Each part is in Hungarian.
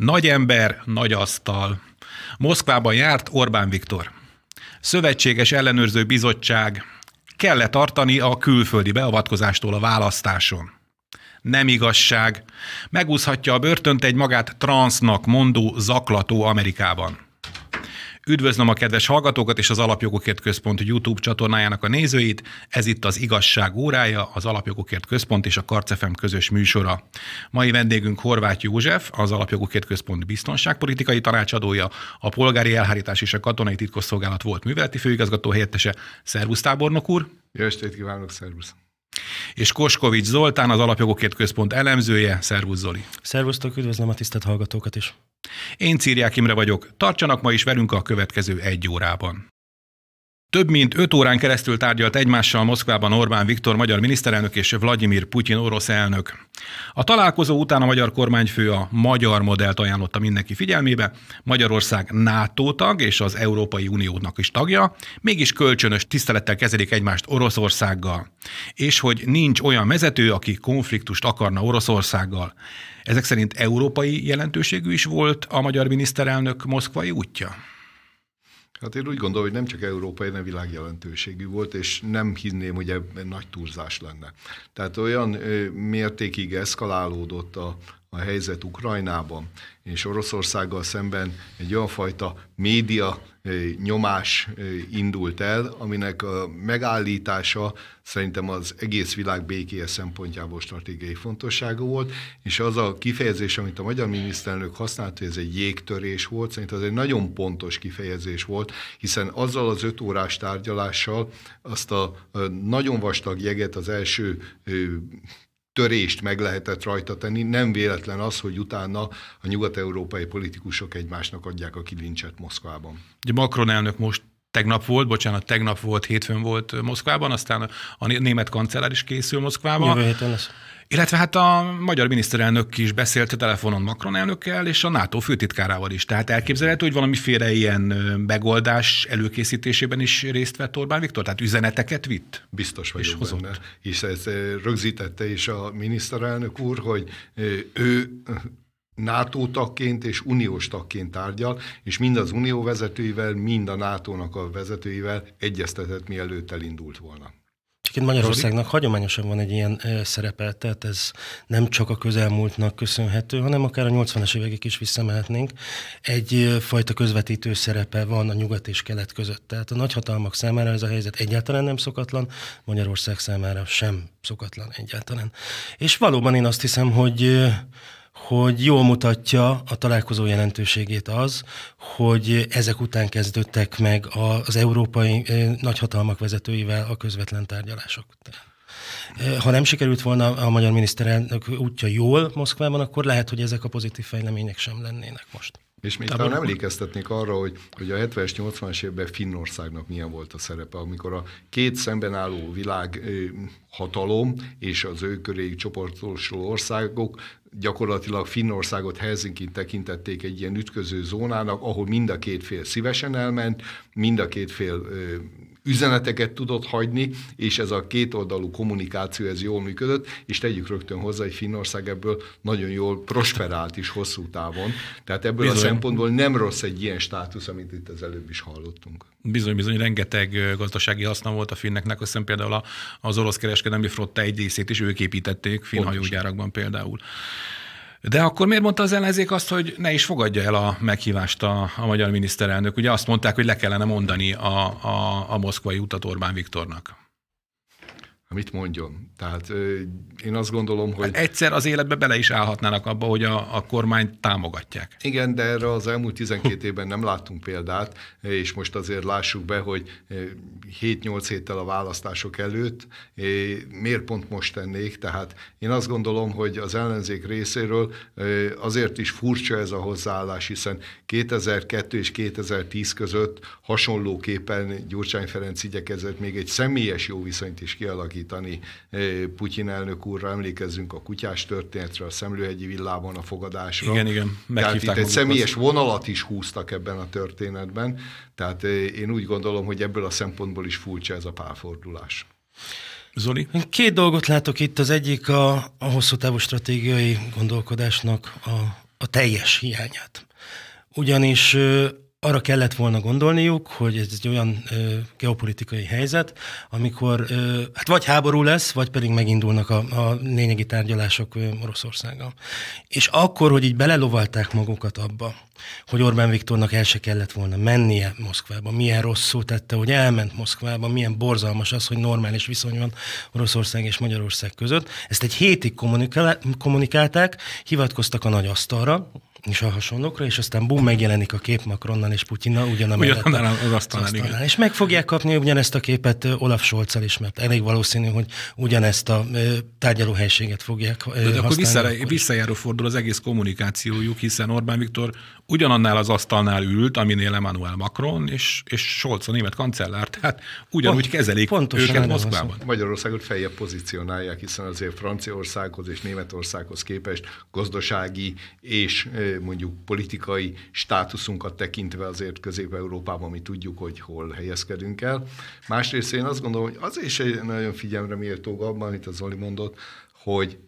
Nagy ember, nagy asztal. Moszkvában járt Orbán Viktor. Szövetséges ellenőrző bizottság. Kell-e tartani a külföldi beavatkozástól a választáson? Nem igazság. Megúszhatja a börtönt egy magát transznak mondó zaklató Amerikában. Üdvözlöm a kedves hallgatókat és az Alapjogokért Központ YouTube csatornájának a nézőit. Ez itt az Igazság órája, az Alapjogokért Központ és a Karcefem közös műsora. Mai vendégünk Horváth József, az Alapjogokért Központ biztonságpolitikai tanácsadója, a polgári elhárítás és a katonai titkosszolgálat volt műveleti főigazgató helyettese. Szervusz tábornok úr! Jó estét kívánok, szervusz! És Koskovics Zoltán, az Alapjogokért Központ elemzője. Szervusz Zoli! Szervusztok, üdvözlöm a tisztelt hallgatókat is! Én Círiák Imre vagyok, tartsanak ma is velünk a következő egy órában. Több mint öt órán keresztül tárgyalt egymással Moszkvában Orbán Viktor magyar miniszterelnök és Vladimir Putyin orosz elnök. A találkozó után a magyar kormányfő a magyar modellt ajánlotta mindenki figyelmébe. Magyarország NATO tag és az Európai Uniónak is tagja, mégis kölcsönös tisztelettel kezelik egymást Oroszországgal. És hogy nincs olyan vezető, aki konfliktust akarna Oroszországgal. Ezek szerint európai jelentőségű is volt a magyar miniszterelnök moszkvai útja? Hát én úgy gondolom, hogy nem csak európai, hanem világjelentőségű volt, és nem hinném, hogy ebben nagy túlzás lenne. Tehát olyan mértékig eszkalálódott a, a helyzet Ukrajnában, és Oroszországgal szemben egy olyan fajta média nyomás indult el, aminek a megállítása szerintem az egész világ békéje szempontjából stratégiai fontossága volt, és az a kifejezés, amit a magyar miniszterelnök használt, hogy ez egy jégtörés volt, szerintem ez egy nagyon pontos kifejezés volt, hiszen azzal az öt órás tárgyalással azt a nagyon vastag jeget az első törést meg lehetett rajta tenni. Nem véletlen az, hogy utána a nyugat-európai politikusok egymásnak adják a kilincset Moszkvában. Ugye Macron elnök most tegnap volt, bocsánat, tegnap volt, hétfőn volt Moszkvában, aztán a német kancellár is készül Moszkvában. Jövő héten lesz. Illetve hát a magyar miniszterelnök is beszélt a telefonon Macron elnökkel, és a NATO főtitkárával is. Tehát elképzelhető, hogy valamiféle ilyen megoldás előkészítésében is részt vett Orbán Viktor? Tehát üzeneteket vitt? Biztos vagyok és hozott. benne. És ezt rögzítette is a miniszterelnök úr, hogy ő NATO tagként és uniós tagként tárgyal, és mind az unió vezetőivel, mind a NATO-nak a vezetőivel egyeztetett, mielőtt elindult volna. Egyébként Magyarországnak hagyományosan van egy ilyen szerepe, tehát ez nem csak a közelmúltnak köszönhető, hanem akár a 80-as évekig is visszamehetnénk. Egy fajta közvetítő szerepe van a nyugat és kelet között. Tehát a nagyhatalmak számára ez a helyzet egyáltalán nem szokatlan, Magyarország számára sem szokatlan egyáltalán. És valóban én azt hiszem, hogy hogy jól mutatja a találkozó jelentőségét az, hogy ezek után kezdődtek meg az európai nagyhatalmak vezetőivel a közvetlen tárgyalások. Ha nem sikerült volna a magyar miniszterelnök útja jól Moszkvában, akkor lehet, hogy ezek a pozitív fejlemények sem lennének most. És még talán emlékeztetnék arra, hogy, hogy a 70-es, 80-as évben Finnországnak milyen volt a szerepe, amikor a két szemben álló világ hatalom és az ő köréig csoportosuló országok gyakorlatilag Finnországot helsinki tekintették egy ilyen ütköző zónának, ahol mind a két fél szívesen elment, mind a két fél üzeneteket tudott hagyni, és ez a kétoldalú kommunikáció ez jól működött, és tegyük rögtön hozzá, hogy Finnország ebből nagyon jól prosperált is hosszú távon. Tehát ebből bizony. a szempontból nem rossz egy ilyen státusz, amit itt az előbb is hallottunk. Bizony, bizony, rengeteg gazdasági haszna volt a finneknek, azt hiszem például az orosz kereskedelmi flotta egy részét is ők építették, finn hajógyárakban például. De akkor miért mondta az ellenzék azt, hogy ne is fogadja el a meghívást a, a magyar miniszterelnök? Ugye azt mondták, hogy le kellene mondani a, a, a moszkvai utat Orbán Viktornak. Mit mondjon? Tehát én azt gondolom, hogy... Hát egyszer az életbe bele is állhatnának abba, hogy a, a kormányt támogatják. Igen, de erre az elmúlt 12 évben nem láttunk példát, és most azért lássuk be, hogy 7-8 héttel a választások előtt miért pont most tennék. Tehát én azt gondolom, hogy az ellenzék részéről azért is furcsa ez a hozzáállás, hiszen 2002 és 2010 között hasonlóképpen Gyurcsány Ferenc igyekezett még egy személyes jó viszonyt is kialakítani Putyin elnök úrra, emlékezzünk a kutyás történetre, a Szemlőhegyi villában a fogadásra. Igen, igen. Tehát itt egy személyes vonalat is húztak ebben a történetben, tehát én úgy gondolom, hogy ebből a szempontból is furcsa ez a pálfordulás. Zoli? Két dolgot látok itt. Az egyik a, a hosszú távú stratégiai gondolkodásnak a a teljes hiányát. Ugyanis arra kellett volna gondolniuk, hogy ez egy olyan ö, geopolitikai helyzet, amikor ö, hát vagy háború lesz, vagy pedig megindulnak a, a lényegi tárgyalások Oroszországgal. És akkor, hogy így belelovalták magukat abba, hogy Orbán Viktornak el se kellett volna mennie Moszkvába, milyen rosszul tette, hogy elment Moszkvába, milyen borzalmas az, hogy normális viszony van Oroszország és Magyarország között. Ezt egy hétig kommunikálták, hivatkoztak a nagy asztalra, és a hasonlókra, és aztán bum, megjelenik a kép Macronnal és Putyinnal ugyanamellett Ugyan, az asztalán, igen. És meg fogják kapni ugyanezt a képet Olaf Scholzal is, mert elég valószínű, hogy ugyanezt a tárgyalóhelységet fogják De, de akkor vissza, visszajáró fordul az egész kommunikációjuk, hiszen Orbán Viktor ugyanannál az asztalnál ült, aminél Emmanuel Macron és, és Scholz a német kancellár, tehát ugyanúgy Pont, kezelik Pontosan őket Moszkvában. Magyarországot feljebb pozícionálják, hiszen azért Franciaországhoz és Németországhoz képest gazdasági és mondjuk politikai státuszunkat tekintve azért Közép-Európában mi tudjuk, hogy hol helyezkedünk el. Másrészt én azt gondolom, hogy az is egy nagyon figyelmre méltó abban, amit az Zoli mondott, hogy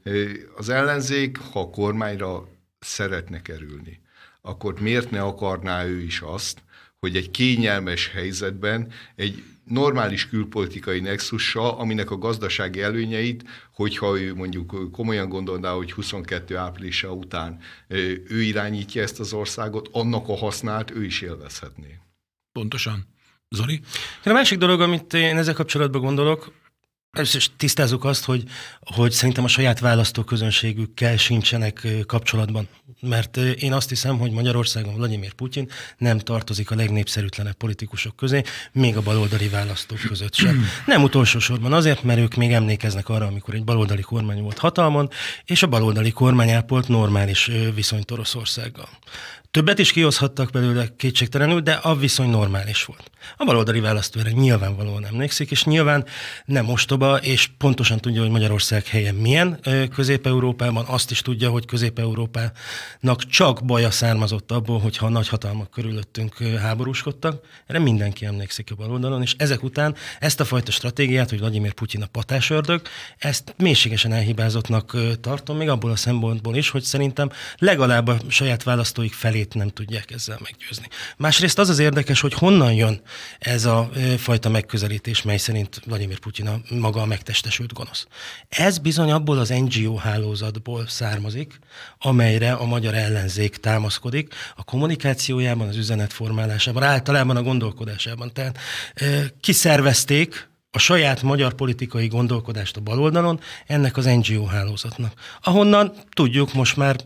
az ellenzék, ha a kormányra szeretne kerülni, akkor miért ne akarná ő is azt, hogy egy kényelmes helyzetben egy normális külpolitikai nexussal, aminek a gazdasági előnyeit, hogyha ő mondjuk komolyan gondolná, hogy 22 áprilisa után ő irányítja ezt az országot, annak a hasznát ő is élvezhetné. Pontosan. Zoli? A másik dolog, amit én ezzel kapcsolatban gondolok, Is tisztázzuk azt, hogy, hogy szerintem a saját választóközönségükkel sincsenek kapcsolatban. Mert én azt hiszem, hogy Magyarországon Vladimir Putyin nem tartozik a legnépszerűtlenebb politikusok közé, még a baloldali választók között sem. Nem utolsó sorban azért, mert ők még emlékeznek arra, amikor egy baloldali kormány volt hatalmon, és a baloldali kormány ápolt normális viszonyt Oroszországgal. Többet is kihozhattak belőle kétségtelenül, de a viszony normális volt. A baloldali választó erre nyilvánvalóan emlékszik, és nyilván nem ostoba, és pontosan tudja, hogy Magyarország helye milyen Közép-Európában, azt is tudja, hogy Közép-Európának csak baja származott abból, hogyha a nagyhatalmak körülöttünk háborúskodtak. Erre mindenki emlékszik a baloldalon, és ezek után ezt a fajta stratégiát, hogy Vladimir Putyin a patásördög, ezt mélységesen elhibázottnak tartom, még abból a szempontból is, hogy szerintem legalább a saját választóik felé felét nem tudják ezzel meggyőzni. Másrészt az az érdekes, hogy honnan jön ez a fajta megközelítés, mely szerint Vladimir Putyin a maga a megtestesült gonosz. Ez bizony abból az NGO hálózatból származik, amelyre a magyar ellenzék támaszkodik, a kommunikációjában, az üzenetformálásában, általában a gondolkodásában. Tehát kiszervezték a saját magyar politikai gondolkodást a baloldalon ennek az NGO hálózatnak. Ahonnan tudjuk most már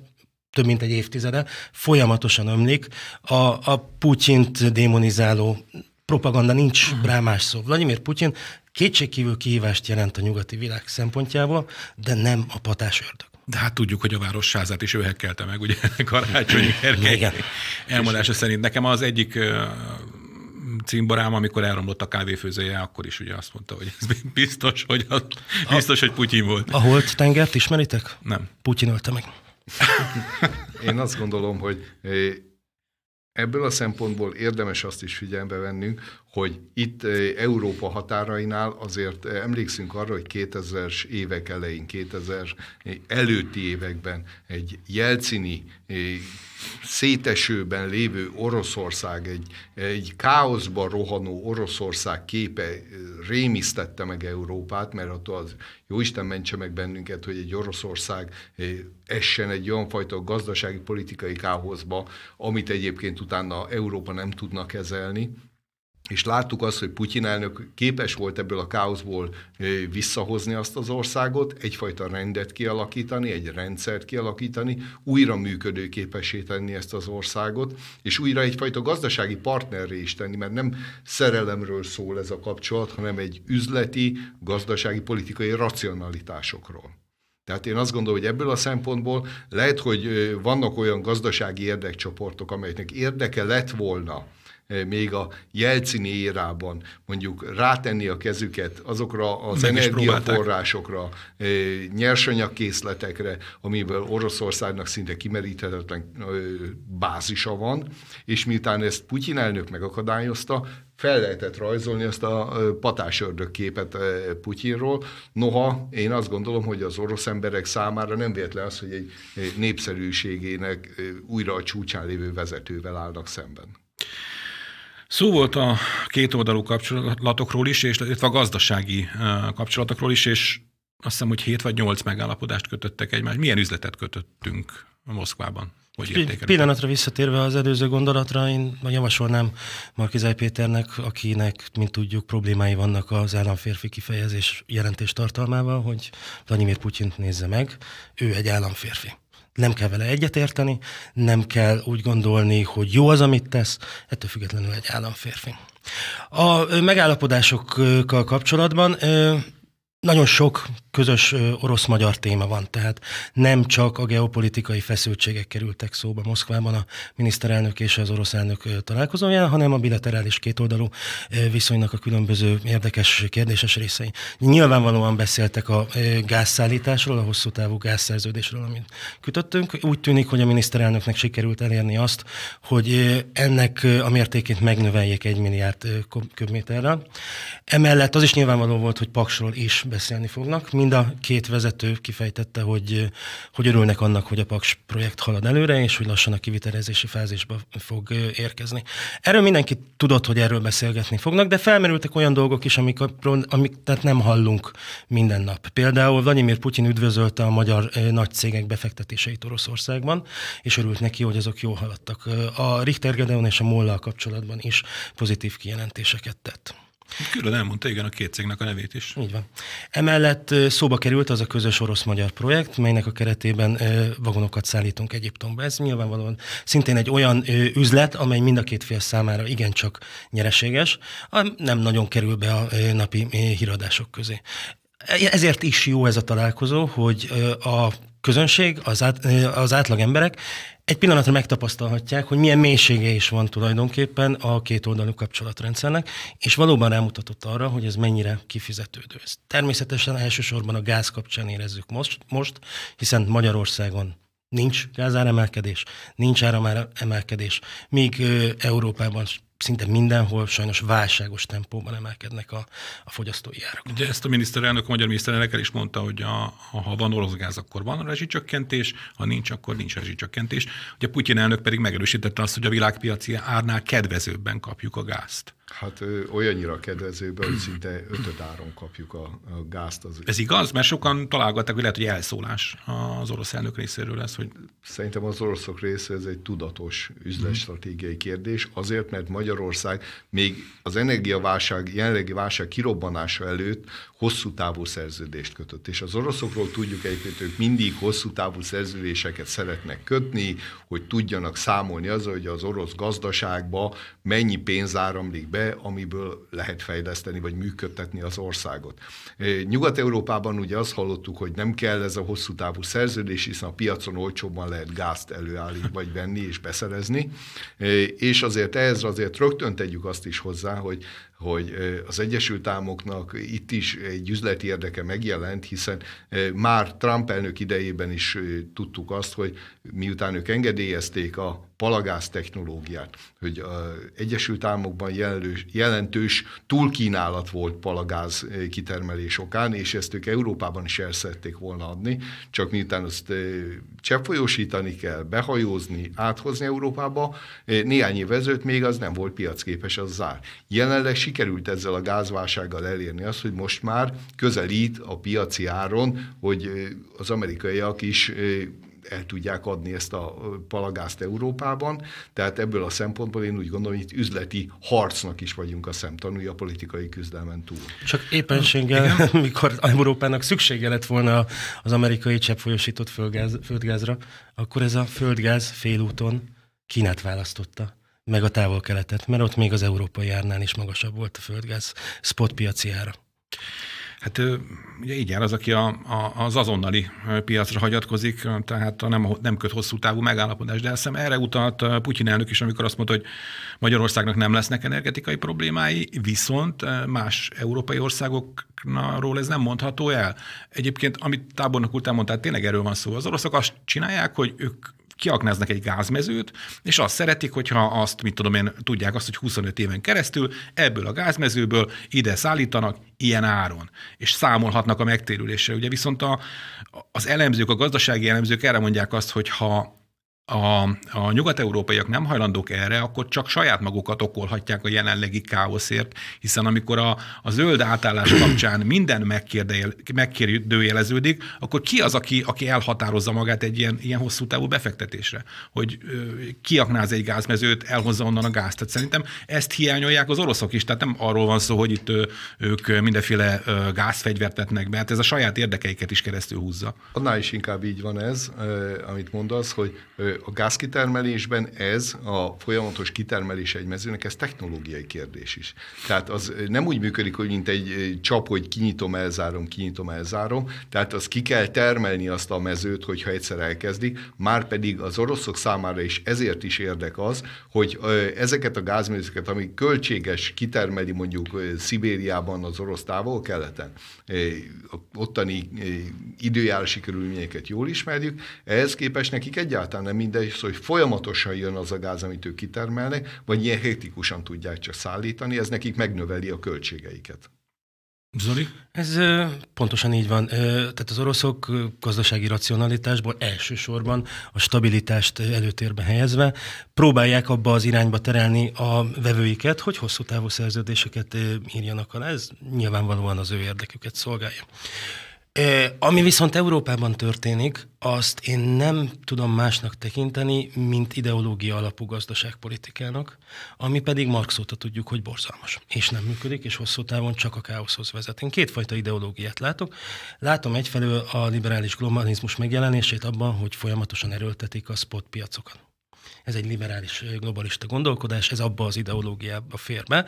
több mint egy évtizede, folyamatosan ömlik. A, a Putyint démonizáló propaganda, nincs uh-huh. rá más szó. Vladimir Putyin kétségkívül kihívást jelent a nyugati világ szempontjából, de nem a patás ördög. De hát tudjuk, hogy a városházát is ő hekkelte meg, ugye karácsonyi Gergely elmondása szerint. Nekem az egyik címbarám, amikor elromlott a kávéfőzője, akkor is ugye azt mondta, hogy ez biztos, hogy, a, biztos, hogy Putyin volt. A Holt tengert ismeritek? Nem. Putyin ölte meg. Én azt gondolom, hogy eh, ebből a szempontból érdemes azt is figyelembe vennünk, hogy itt eh, Európa határainál azért eh, emlékszünk arra, hogy 2000-es évek elején, 2000 előtti években egy jelcini szétesőben lévő Oroszország, egy, egy káoszba rohanó Oroszország képe rémisztette meg Európát, mert attól az Jóisten mentse meg bennünket, hogy egy Oroszország essen egy olyan fajta gazdasági politikai káoszba, amit egyébként utána Európa nem tudna kezelni és láttuk azt, hogy Putyin elnök képes volt ebből a káoszból visszahozni azt az országot, egyfajta rendet kialakítani, egy rendszert kialakítani, újra működőképessé tenni ezt az országot, és újra egyfajta gazdasági partnerré is tenni, mert nem szerelemről szól ez a kapcsolat, hanem egy üzleti, gazdasági, politikai racionalitásokról. Tehát én azt gondolom, hogy ebből a szempontból lehet, hogy vannak olyan gazdasági érdekcsoportok, amelyeknek érdeke lett volna még a jelcini érában mondjuk rátenni a kezüket azokra az Meg energiaforrásokra, nyersanyagkészletekre, amiből Oroszországnak szinte kimeríthetetlen bázisa van, és miután ezt Putyin elnök megakadályozta, fel lehetett rajzolni azt a patásördög képet Putyinról. Noha én azt gondolom, hogy az orosz emberek számára nem véletlen az, hogy egy népszerűségének újra a csúcsán lévő vezetővel állnak szemben. Szó volt a kétoldalú kapcsolatokról is, és illetve a gazdasági kapcsolatokról is, és azt hiszem, hogy 7 vagy 8 megállapodást kötöttek egymást. Milyen üzletet kötöttünk Moszkvában? Hogy Pillanatra visszatérve az előző gondolatra, én javasolnám Markizaj Péternek, akinek, mint tudjuk, problémái vannak az államférfi kifejezés jelentés tartalmával, hogy Vladimir Putyint nézze meg, ő egy államférfi. Nem kell vele egyetérteni, nem kell úgy gondolni, hogy jó az, amit tesz, ettől függetlenül egy államférfi. A megállapodásokkal kapcsolatban nagyon sok közös orosz-magyar téma van, tehát nem csak a geopolitikai feszültségek kerültek szóba Moszkvában a miniszterelnök és az orosz elnök találkozóján, hanem a bilaterális kétoldalú viszonynak a különböző érdekes, kérdéses részei. Nyilvánvalóan beszéltek a gázszállításról, a hosszú távú gázszerződésről, amit kötöttünk. Úgy tűnik, hogy a miniszterelnöknek sikerült elérni azt, hogy ennek a mértékét megnöveljék egy milliárd köbméterrel. Emellett az is nyilvánvaló volt, hogy Paksról is beszélni fognak. Mind a két vezető kifejtette, hogy, hogy örülnek annak, hogy a Paks projekt halad előre, és hogy lassan a kivitelezési fázisba fog érkezni. Erről mindenki tudott, hogy erről beszélgetni fognak, de felmerültek olyan dolgok is, amik, amik tehát nem hallunk minden nap. Például Vladimir Putyin üdvözölte a magyar nagy cégek befektetéseit Oroszországban, és örült neki, hogy azok jól haladtak. A Richter Gedeon és a Mollal kapcsolatban is pozitív kijelentéseket tett. Külön elmondta, igen, a két cégnek a nevét is. Így van. Emellett szóba került az a közös orosz-magyar projekt, melynek a keretében vagonokat szállítunk Egyiptomba. Ez nyilvánvalóan szintén egy olyan üzlet, amely mind a két fél számára igencsak nyereséges, nem nagyon kerül be a napi híradások közé. Ezért is jó ez a találkozó, hogy a közönség, az, át, az átlag emberek egy pillanatra megtapasztalhatják, hogy milyen mélysége is van tulajdonképpen a két oldalú kapcsolatrendszernek, és valóban rámutatott arra, hogy ez mennyire kifizetődő. Ezt természetesen elsősorban a gáz kapcsán érezzük most, most hiszen Magyarországon nincs gázáremelkedés, nincs áramemelkedés, míg Európában szinte mindenhol sajnos válságos tempóban emelkednek a, a fogyasztói árak. Ugye ezt a miniszterelnök, a magyar miniszterelnök el is mondta, hogy a, ha van orosz gáz, akkor van rezsicsökkentés, ha nincs, akkor nincs rezsicsökkentés. Ugye Putyin elnök pedig megerősítette azt, hogy a világpiaci árnál kedvezőbben kapjuk a gázt. Hát olyannyira kedvezőben, hogy szinte ötöd áron kapjuk a, a gázt. Az... Ez igaz? Mert sokan találgatták, hogy lehet, hogy elszólás az orosz elnök részéről lesz. Hogy... Szerintem az oroszok része ez egy tudatos üzletstratégiai kérdés, azért, mert Magyarország még az energiaválság, jelenlegi válság kirobbanása előtt hosszú távú szerződést kötött. És az oroszokról tudjuk egyébként, ők mindig hosszú távú szerződéseket szeretnek kötni, hogy tudjanak számolni azzal, hogy az orosz gazdaságba mennyi pénz áramlik be, amiből lehet fejleszteni vagy működtetni az országot. Nyugat-Európában ugye azt hallottuk, hogy nem kell ez a hosszú távú szerződés, hiszen a piacon olcsóbban lehet gázt előállítani, vagy venni és beszerezni. És azért ehhez azért rögtön tegyük azt is hozzá, hogy hogy az Egyesült Államoknak itt is egy üzleti érdeke megjelent, hiszen már Trump elnök idejében is tudtuk azt, hogy miután ők engedélyezték a palagáz technológiát, hogy az Egyesült Államokban jelentős, jelentős túlkínálat volt palagáz kitermelés okán, és ezt ők Európában is el szerették volna adni, csak miután azt cseppfolyósítani kell, behajózni, áthozni Európába, néhány év ezelőtt még az nem volt piacképes az zár. Jelenleg sikerült ezzel a gázválsággal elérni azt, hogy most már közelít a piaci áron, hogy az amerikaiak is el tudják adni ezt a palagázt Európában. Tehát ebből a szempontból én úgy gondolom, hogy itt üzleti harcnak is vagyunk a szemtanúja a politikai küzdelmen túl. Csak éppenséggel, mikor Európának szüksége lett volna az amerikai cseppfolyósított földgáz, földgázra, akkor ez a földgáz félúton Kínát választotta meg a távol-keletet, mert ott még az európai árnál is magasabb volt a földgáz spot piaci ára. Hát ugye így jár az, aki a, a, az azonnali piacra hagyatkozik, tehát a nem, nem köt hosszú távú megállapodás. De hiszem erre utalt Putyin elnök is, amikor azt mondta, hogy Magyarországnak nem lesznek energetikai problémái, viszont más európai országokról ez nem mondható el. Egyébként, amit tábornok után mondtál, tényleg erről van szó. Az oroszok azt csinálják, hogy ők kiaknáznak egy gázmezőt, és azt szeretik, hogyha azt, mit tudom én, tudják azt, hogy 25 éven keresztül ebből a gázmezőből ide szállítanak ilyen áron, és számolhatnak a megtérülésre. Ugye viszont a, az elemzők, a gazdasági elemzők erre mondják azt, hogy ha a, a nyugat-európaiak nem hajlandók erre, akkor csak saját magukat okolhatják a jelenlegi káoszért, hiszen amikor a, a zöld átállás kapcsán minden megkérdőjeleződik, akkor ki az, aki, aki elhatározza magát egy ilyen, ilyen hosszú távú befektetésre, hogy ö, kiaknáz egy gázmezőt, elhozza onnan a gázt. Tehát szerintem ezt hiányolják az oroszok is, tehát nem arról van szó, hogy itt ö, ők mindenféle ö, gázfegyvert vetnek be, hát ez a saját érdekeiket is keresztül húzza. Annál is inkább így van ez, amit mondasz, hogy a gázkitermelésben ez a folyamatos kitermelés egy mezőnek, ez technológiai kérdés is. Tehát az nem úgy működik, hogy mint egy csap, hogy kinyitom, elzárom, kinyitom, elzárom. Tehát az ki kell termelni azt a mezőt, hogyha egyszer elkezdik. Már pedig az oroszok számára is ezért is érdek az, hogy ezeket a gázmezőket, ami költséges kitermeli mondjuk Szibériában az orosz távol-keleten, ottani időjárási körülményeket jól ismerjük, ehhez képest nekik egyáltalán nem mindegy, hogy folyamatosan jön az a gáz, amit ők kitermelnek, vagy ilyen hektikusan tudják csak szállítani, ez nekik megnöveli a költségeiket. Zoli? Ez pontosan így van. Tehát az oroszok gazdasági racionalitásból elsősorban a stabilitást előtérbe helyezve próbálják abba az irányba terelni a vevőiket, hogy hosszú távú szerződéseket írjanak alá. Ez nyilvánvalóan az ő érdeküket szolgálja. Ami viszont Európában történik, azt én nem tudom másnak tekinteni, mint ideológia alapú gazdaságpolitikának, ami pedig Marx óta tudjuk, hogy borzalmas, és nem működik, és hosszú távon csak a káoszhoz vezet. Én kétfajta ideológiát látok. Látom egyfelől a liberális globalizmus megjelenését abban, hogy folyamatosan erőltetik a spot piacokat. Ez egy liberális globalista gondolkodás, ez abba az ideológiába fér be,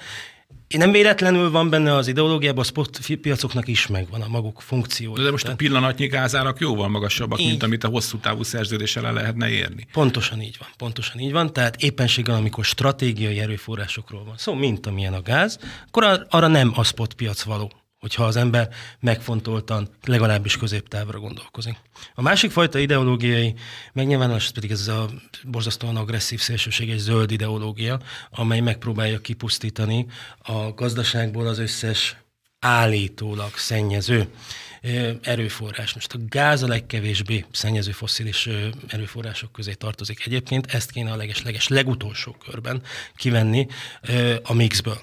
én nem véletlenül van benne az ideológiában, a spot piacoknak is megvan a maguk funkciója. De most a pillanatnyi gázárak jóval magasabbak, így. mint amit a hosszú távú szerződéssel el lehetne érni. Pontosan így van, pontosan így van. Tehát éppenséggel, amikor stratégiai erőforrásokról van szó, mint amilyen a gáz, akkor arra nem a spot piac való hogyha az ember megfontoltan, legalábbis középtávra gondolkozik. A másik fajta ideológiai megnyilvánulás pedig ez a borzasztóan agresszív szélsőséges zöld ideológia, amely megpróbálja kipusztítani a gazdaságból az összes állítólag szennyező erőforrás. Most a gáz a legkevésbé szennyező fosszilis erőforrások közé tartozik egyébként, ezt kéne a leges-leges legutolsó körben kivenni a mixből.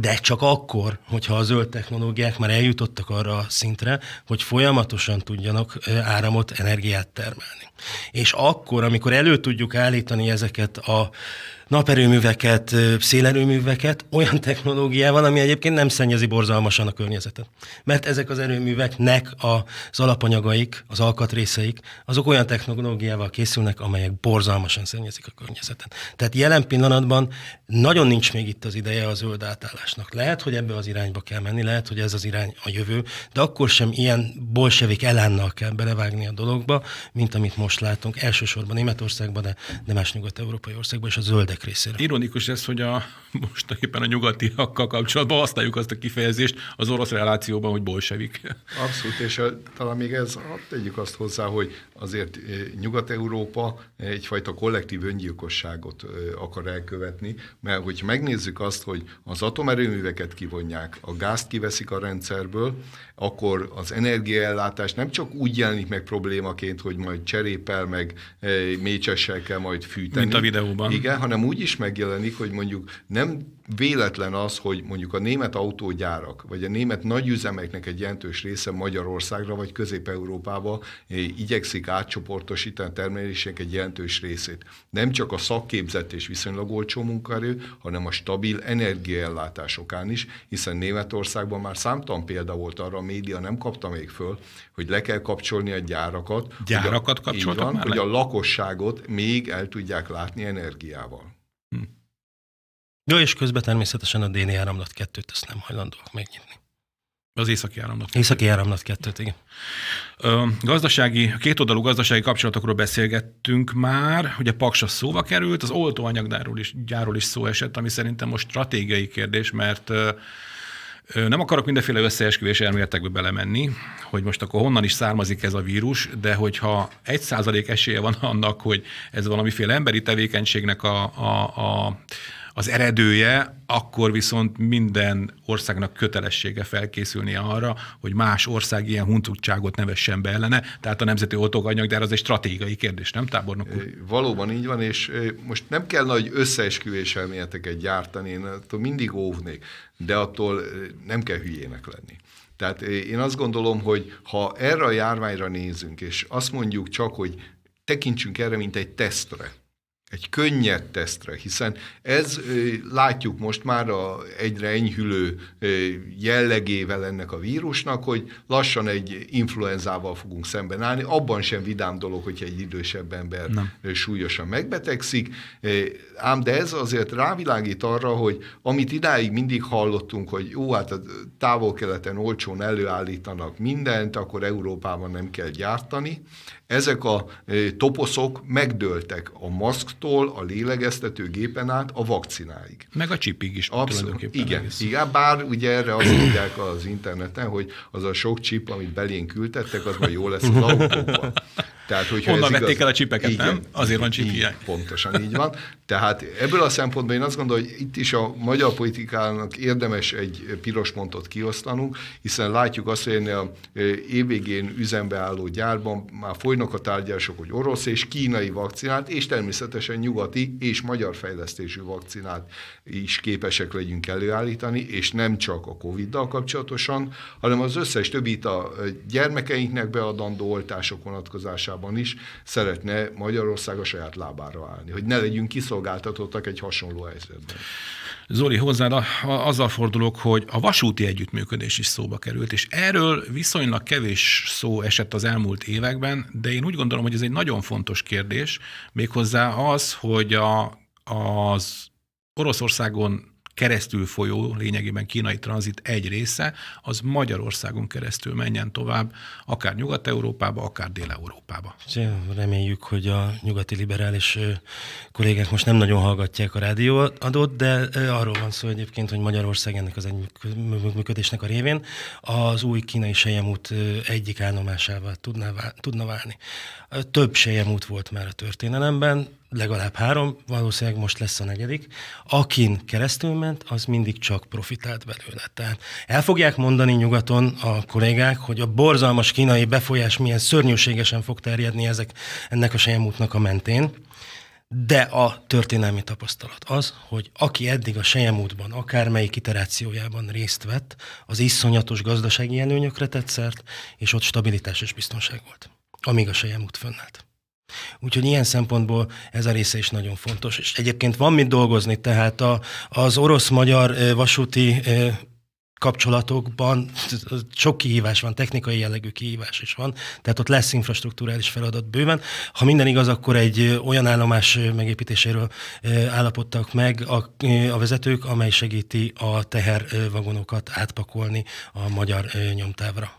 De csak akkor, hogyha a zöld technológiák már eljutottak arra a szintre, hogy folyamatosan tudjanak áramot, energiát termelni. És akkor, amikor elő tudjuk állítani ezeket a naperőműveket, szélerőműveket olyan technológiával, ami egyébként nem szennyezi borzalmasan a környezetet. Mert ezek az erőműveknek az alapanyagaik, az alkatrészeik, azok olyan technológiával készülnek, amelyek borzalmasan szennyezik a környezetet. Tehát jelen pillanatban nagyon nincs még itt az ideje a zöld átállásnak. Lehet, hogy ebbe az irányba kell menni, lehet, hogy ez az irány a jövő, de akkor sem ilyen bolsevik elánnal kell belevágni a dologba, mint amit most látunk, elsősorban Németországban, de, de más nyugat-európai országban, és a zöldek zöldek részéről. Ironikus ez, hogy a, most éppen a nyugatiakkal kapcsolatban használjuk azt a kifejezést az orosz relációban, hogy bolsevik. Abszolút, és a, talán még ez, tegyük azt hozzá, hogy azért Nyugat-Európa egyfajta kollektív öngyilkosságot akar elkövetni, mert hogy megnézzük azt, hogy az atomerőműveket kivonják, a gázt kiveszik a rendszerből, akkor az energiaellátás nem csak úgy jelenik meg problémaként, hogy majd cserépel, meg mécsessel kell majd fűteni. Mint a videóban. Igen, hanem úgy is megjelenik, hogy mondjuk nem véletlen az, hogy mondjuk a német autógyárak, vagy a német nagyüzemeknek egy jelentős része Magyarországra, vagy Közép-Európába eh, igyekszik átcsoportosítani a termelések egy jelentős részét. Nem csak a szakképzett és viszonylag olcsó munkaerő, hanem a stabil energiaellátásokán is, hiszen Németországban már számtalan példa volt arra, a média nem kapta még föl, hogy le kell kapcsolni a gyárakat. Gyárakat kapcsoltak van, már Hogy le? a lakosságot még el tudják látni energiával. Jó, és közben természetesen a déli áramlat kettőt ezt nem hajlandóak megnyitni. Az északi áramlat. Északi áramlat kettőt, igen. Ö, gazdasági, kétoldalú gazdasági kapcsolatokról beszélgettünk már, ugye Paksa szóba került, az oltóanyagdáról is, gyáról is szó esett, ami szerintem most stratégiai kérdés, mert ö, nem akarok mindenféle összeesküvés elméletekbe belemenni, hogy most akkor honnan is származik ez a vírus, de hogyha egy százalék esélye van annak, hogy ez valamiféle emberi tevékenységnek a, a, a az eredője, akkor viszont minden országnak kötelessége felkészülnie arra, hogy más ország ilyen huncutságot nevessen be ellene. Tehát a nemzeti oltóanyag, de az egy stratégiai kérdés, nem tábornok úr? Valóban így van, és most nem kell nagy összeesküvés elméleteket gyártani, én attól mindig óvnék, de attól nem kell hülyének lenni. Tehát én azt gondolom, hogy ha erre a járványra nézünk, és azt mondjuk csak, hogy tekintsünk erre, mint egy tesztre, egy könnyed tesztre, hiszen ez látjuk most már a egyre enyhülő jellegével ennek a vírusnak, hogy lassan egy influenzával fogunk szemben állni. Abban sem vidám dolog, hogyha egy idősebb ember Nem. súlyosan megbetegszik, ám de ez azért rávilágít arra, hogy amit idáig mindig hallottunk, hogy jó, hát a távol-keleten olcsón előállítanak mindent, akkor Európában nem kell gyártani, ezek a toposzok megdőltek a maszktól, a lélegeztető gépen át a vakcináig. Meg a csipig is. Abszolút. Igen, igen, bár ugye erre azt mondják az interneten, hogy az a sok csip, amit belén küldtettek, az majd jó lesz az autóban. Tehát, hogyha Honnan vették igaz... el a csipeket, igen, nem? Azért van csip így, Pontosan így van. Tehát ebből a szempontból én azt gondolom, hogy itt is a magyar politikának érdemes egy piros pontot kiosztanunk, hiszen látjuk azt, hogy a évvégén üzembe álló gyárban már folynak a tárgyalások, hogy orosz és kínai vakcinát, és természetesen nyugati és magyar fejlesztésű vakcinát is képesek legyünk előállítani, és nem csak a Covid-dal kapcsolatosan, hanem az összes többit a gyermekeinknek beadandó oltások vonatkozásában Európában is szeretne Magyarország a saját lábára állni, hogy ne legyünk kiszolgáltatottak egy hasonló helyzetben. Zoli, hozzád azzal fordulok, hogy a vasúti együttműködés is szóba került, és erről viszonylag kevés szó esett az elmúlt években, de én úgy gondolom, hogy ez egy nagyon fontos kérdés, méghozzá az, hogy a, az Oroszországon keresztül folyó, lényegében kínai tranzit egy része, az Magyarországon keresztül menjen tovább, akár Nyugat-Európába, akár Dél-Európába. Reméljük, hogy a nyugati liberális kollégák most nem nagyon hallgatják a rádióadót, de arról van szó egyébként, hogy Magyarország ennek az együttműködésnek a révén az új kínai sejemút egyik állomásával tudna, tudna válni. Több sejemút volt már a történelemben, legalább három, valószínűleg most lesz a negyedik, akin keresztül ment, az mindig csak profitált belőle. Tehát el fogják mondani nyugaton a kollégák, hogy a borzalmas kínai befolyás milyen szörnyűségesen fog terjedni ezek, ennek a sejemútnak a mentén, de a történelmi tapasztalat az, hogy aki eddig a sejemútban, akármelyik iterációjában részt vett, az iszonyatos gazdasági előnyökre tett szert, és ott stabilitás és biztonság volt, amíg a sejemút fönnállt. Úgyhogy ilyen szempontból ez a része is nagyon fontos. És egyébként van mit dolgozni, tehát a, az orosz-magyar vasúti kapcsolatokban sok kihívás van, technikai jellegű kihívás is van, tehát ott lesz infrastruktúrális feladat bőven. Ha minden igaz, akkor egy olyan állomás megépítéséről állapodtak meg a, a vezetők, amely segíti a tehervagonokat átpakolni a magyar nyomtávra.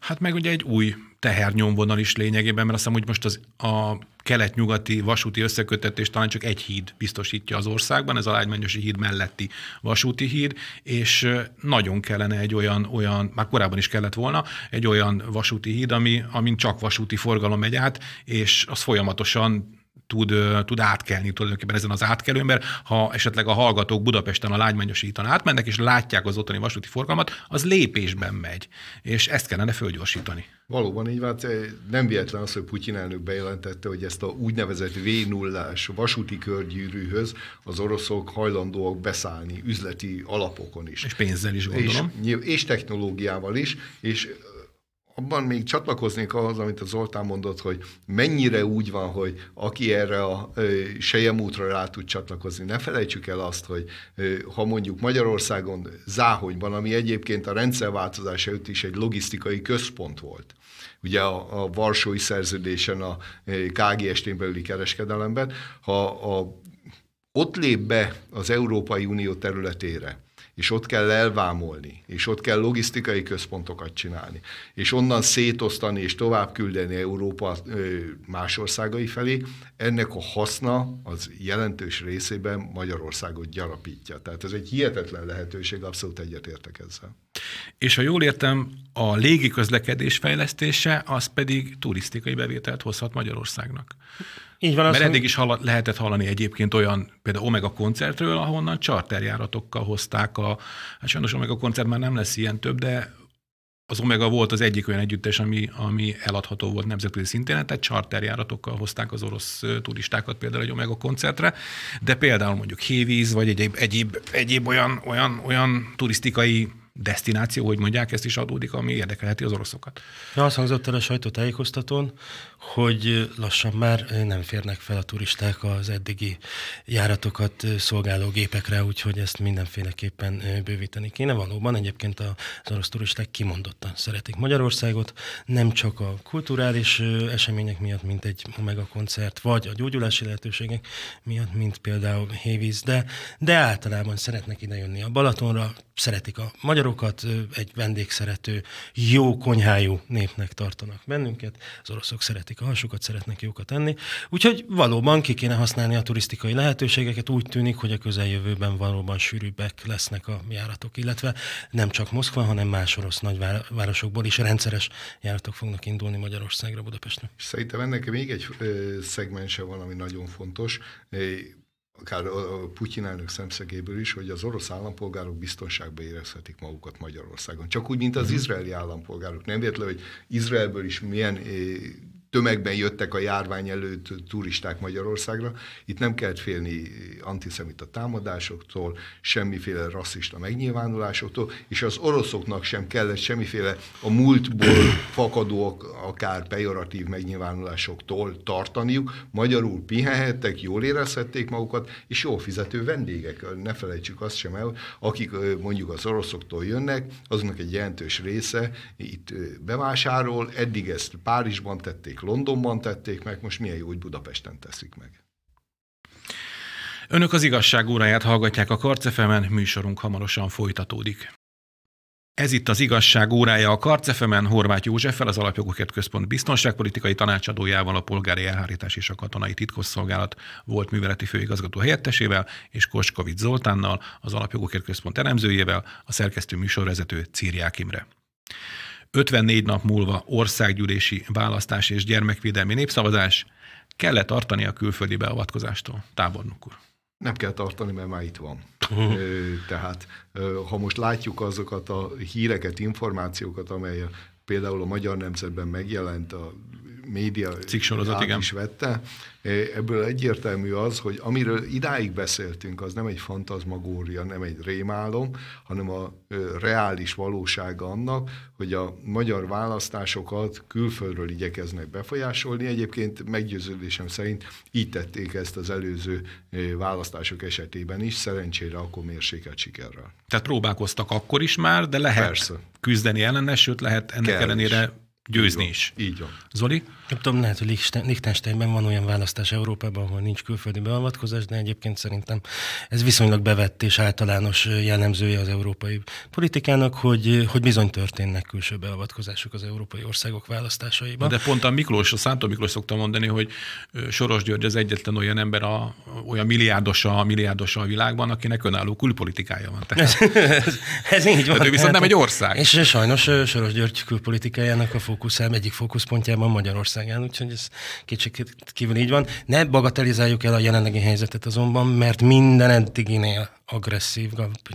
Hát meg ugye egy új tehernyomvonal is lényegében, mert azt hiszem, hogy most az a kelet-nyugati vasúti összekötetés talán csak egy híd biztosítja az országban, ez a Lágymányosi híd melletti vasúti híd, és nagyon kellene egy olyan, olyan, már korábban is kellett volna, egy olyan vasúti híd, ami, amin csak vasúti forgalom megy át, és az folyamatosan tud, tud átkelni tulajdonképpen ezen az átkelőn, mert ha esetleg a hallgatók Budapesten a Lágymányosi hídon átmennek, és látják az ottani vasúti forgalmat, az lépésben megy, és ezt kellene fölgyorsítani. Valóban így van, nem véletlen az, hogy Putyin elnök bejelentette, hogy ezt a úgynevezett v 0 vasúti körgyűrűhöz az oroszok hajlandóak beszállni üzleti alapokon is. És pénzzel is gondolom. És, és technológiával is, és abban még csatlakoznék ahhoz, amit az Zoltán mondott, hogy mennyire úgy van, hogy aki erre a sejemútra rá tud csatlakozni. Ne felejtsük el azt, hogy ha mondjuk Magyarországon Záhonyban, ami egyébként a rendszerváltozás előtt is egy logisztikai központ volt, ugye a, a Varsói szerződésen, a KGST-n belüli kereskedelemben, ha a, ott lép be az Európai Unió területére, és ott kell elvámolni, és ott kell logisztikai központokat csinálni, és onnan szétosztani és tovább küldeni Európa más országai felé, ennek a haszna az jelentős részében Magyarországot gyarapítja. Tehát ez egy hihetetlen lehetőség, abszolút egyetértek ezzel. És ha jól értem, a légi közlekedés fejlesztése az pedig turisztikai bevételt hozhat Magyarországnak. Így van, Mert eddig is hall- lehetett hallani egyébként olyan, például Omega koncertről, ahonnan charterjáratokkal hozták a, hát sajnos Omega koncert már nem lesz ilyen több, de az Omega volt az egyik olyan együttes, ami, ami eladható volt nemzetközi szinten, tehát charterjáratokkal hozták az orosz turistákat például egy Omega koncertre, de például mondjuk hévíz, vagy egyéb, egyéb, egyéb olyan, olyan, olyan turisztikai destináció, hogy mondják, ezt is adódik, ami érdekelheti az oroszokat. Ja, azt hangzott el a sajtótájékoztatón, hogy lassan már nem férnek fel a turisták az eddigi járatokat szolgáló gépekre, úgyhogy ezt mindenféleképpen bővíteni kéne. Valóban egyébként az orosz turisták kimondottan szeretik Magyarországot, nem csak a kulturális események miatt, mint egy Omega koncert, vagy a gyógyulási lehetőségek miatt, mint például Hévíz, de, de általában szeretnek ide jönni a Balatonra, szeretik a magyarokat, egy vendégszerető, jó konyhájú népnek tartanak bennünket, az oroszok szeretik a hasukat, szeretnek jókat enni. Úgyhogy valóban ki kéne használni a turisztikai lehetőségeket, úgy tűnik, hogy a közeljövőben valóban sűrűbbek lesznek a járatok, illetve nem csak Moszkva, hanem más orosz nagyvárosokból is rendszeres járatok fognak indulni Magyarországra, Budapestre. Szerintem ennek még egy szegmense van, ami nagyon fontos akár a Putyin elnök szemszögéből is, hogy az orosz állampolgárok biztonságba érezhetik magukat Magyarországon. Csak úgy, mint az mhm. izraeli állampolgárok. Nem véletlen, hogy Izraelből is milyen tömegben jöttek a járvány előtt turisták Magyarországra. Itt nem kellett félni antiszemita támadásoktól, semmiféle rasszista megnyilvánulásoktól, és az oroszoknak sem kellett semmiféle a múltból fakadó, akár pejoratív megnyilvánulásoktól tartaniuk. Magyarul pihenhettek, jól érezhették magukat, és jól fizető vendégek. Ne felejtsük azt sem el, akik mondjuk az oroszoktól jönnek, azoknak egy jelentős része itt bevásárol, eddig ezt Párizsban tették, Londonban tették meg, most milyen jó, hogy Budapesten teszik meg. Önök az igazság óráját hallgatják a Karcefemen, műsorunk hamarosan folytatódik. Ez itt az igazság órája a Karcefemen Horváth Józseffel, az Alapjogokért Központ biztonságpolitikai tanácsadójával, a Polgári Elhárítás és a Katonai Titkosszolgálat volt műveleti főigazgató helyettesével, és Koskovic Zoltánnal, az Alapjogokért Központ elemzőjével, a szerkesztő műsorvezető Círiák Imre. 54 nap múlva országgyűlési választás és gyermekvédelmi népszavazás, kell-e tartani a külföldi beavatkozástól? Tábornok úr. Nem kell tartani, mert már itt van. Tehát ha most látjuk azokat a híreket, információkat, amely például a Magyar Nemzetben megjelent, a média Cikksorozat, igen. is vette, Ebből egyértelmű az, hogy amiről idáig beszéltünk, az nem egy fantazmagória, nem egy rémálom, hanem a reális valósága annak, hogy a magyar választásokat külföldről igyekeznek befolyásolni. Egyébként meggyőződésem szerint így tették ezt az előző választások esetében is, szerencsére akkor mérsékelt sikerrel. Tehát próbálkoztak akkor is már, de lehet Persze. küzdeni ellene, sőt lehet ennek Kell ellenére is győzni is. Így van. Zoli? Nem tudom, lehet, hogy Liechtensteinben van olyan választás Európában, ahol nincs külföldi beavatkozás, de egyébként szerintem ez viszonylag bevett és általános jellemzője az európai politikának, hogy, hogy bizony történnek külső beavatkozások az európai országok választásaiban. De pont a Miklós, a Szántó Miklós szokta mondani, hogy Soros György az egyetlen olyan ember, a, olyan milliárdosa, milliárdosa a világban, akinek önálló külpolitikája van. Tehát, ez, ez így van. Tehát ő viszont nem egy ország. És sajnos Soros György külpolitikájának a fókuszám egyik fókuszpontjában Magyarország Magyarországán, úgyhogy ez kicsit kívül így van. Ne bagatelizáljuk el a jelenlegi helyzetet azonban, mert minden eddiginél agresszív,